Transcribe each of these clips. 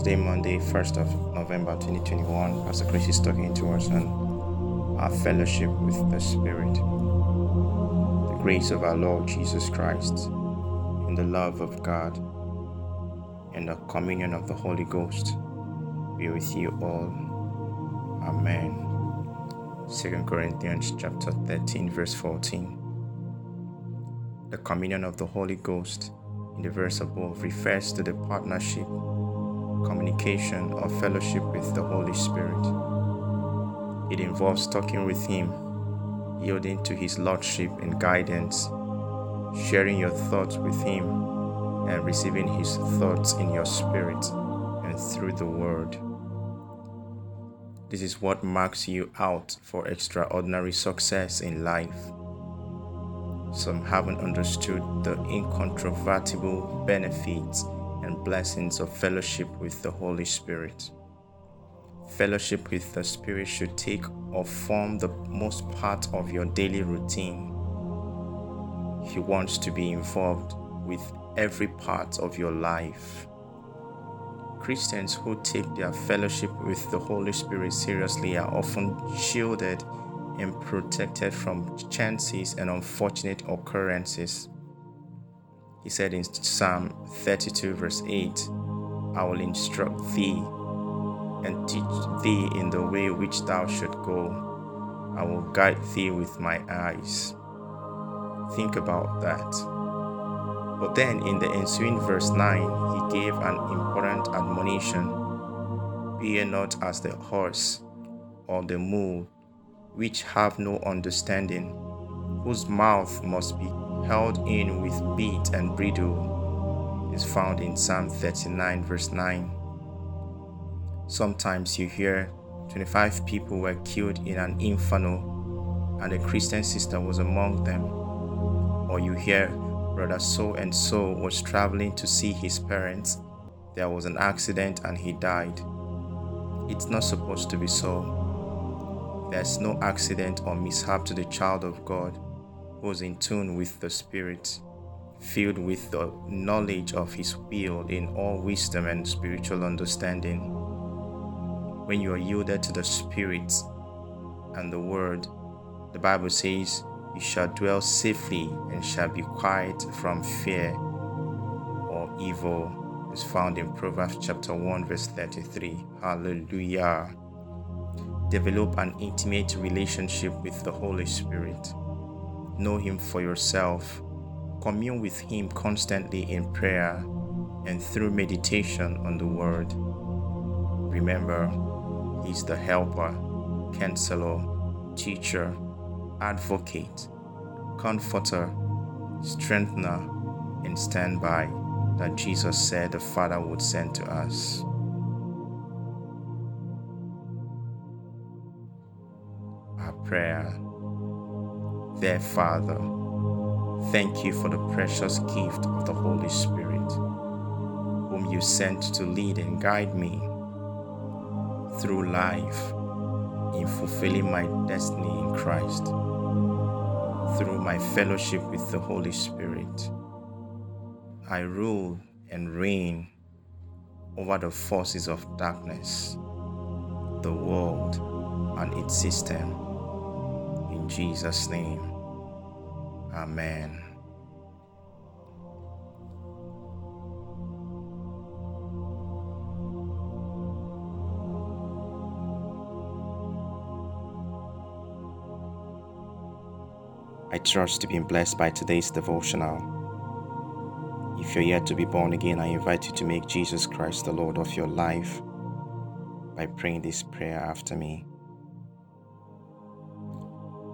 Today, Monday, 1st of November 2021, Pastor Chris is talking to us on our fellowship with the Spirit. The grace of our Lord Jesus Christ, and the love of God, and the communion of the Holy Ghost be with you all. Amen. 2 Corinthians chapter 13, verse 14. The communion of the Holy Ghost in the verse above refers to the partnership communication, or fellowship with the Holy Spirit. It involves talking with Him, yielding to His Lordship and guidance, sharing your thoughts with Him, and receiving His thoughts in your spirit and through the Word. This is what marks you out for extraordinary success in life. Some haven't understood the incontrovertible benefits and blessings of fellowship with the Holy Spirit. Fellowship with the Spirit should take or form the most part of your daily routine. He wants to be involved with every part of your life. Christians who take their fellowship with the Holy Spirit seriously are often shielded and protected from chances and unfortunate occurrences. He said in Psalm 32, verse 8, I will instruct thee and teach thee in the way which thou should go. I will guide thee with my eyes. Think about that. But then in the ensuing verse 9, he gave an important admonition Be not as the horse or the mule, which have no understanding, whose mouth must be held in with bit and bridle is found in Psalm 39, verse 9. Sometimes you hear 25 people were killed in an inferno and a Christian sister was among them. Or you hear brother so and so was traveling to see his parents. There was an accident and he died. It's not supposed to be so. There's no accident or mishap to the child of God was in tune with the Spirit, filled with the knowledge of His will in all wisdom and spiritual understanding. When you are yielded to the Spirit and the Word, the Bible says, You shall dwell safely and shall be quiet from fear or evil, is found in Proverbs chapter 1, verse 33. Hallelujah. Develop an intimate relationship with the Holy Spirit know Him for yourself, commune with Him constantly in prayer and through meditation on the Word. Remember, He's the helper, counselor, teacher, advocate, comforter, strengthener, and standby that Jesus said the Father would send to us. Our prayer. Dear Father, thank you for the precious gift of the Holy Spirit, whom you sent to lead and guide me through life in fulfilling my destiny in Christ through my fellowship with the Holy Spirit. I rule and reign over the forces of darkness, the world, and its system. Jesus' name. Amen. I trust to be blessed by today's devotional. If you're yet to be born again, I invite you to make Jesus Christ the Lord of your life by praying this prayer after me.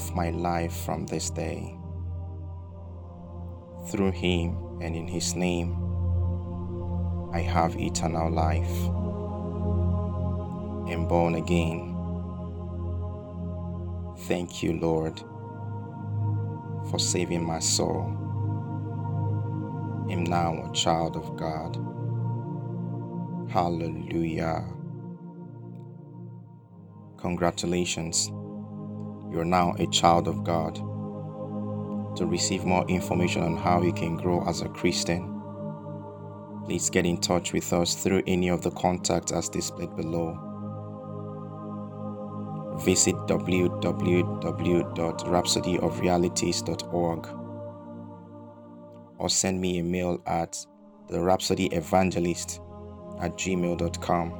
of my life from this day. Through him and in his name, I have eternal life. and born again. Thank you, Lord, for saving my soul. I am now a child of God. Hallelujah. Congratulations. You're now a child of God. To receive more information on how you can grow as a Christian, please get in touch with us through any of the contacts as displayed below. Visit www.rhapsodyofrealities.org or send me a mail at the at gmail.com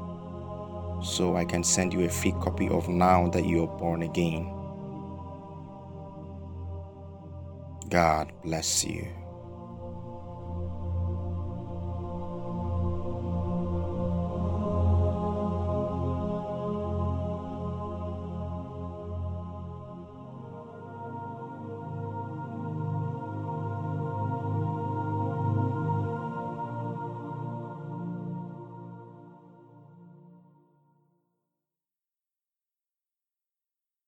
so I can send you a free copy of Now That You Are Born Again. God bless you.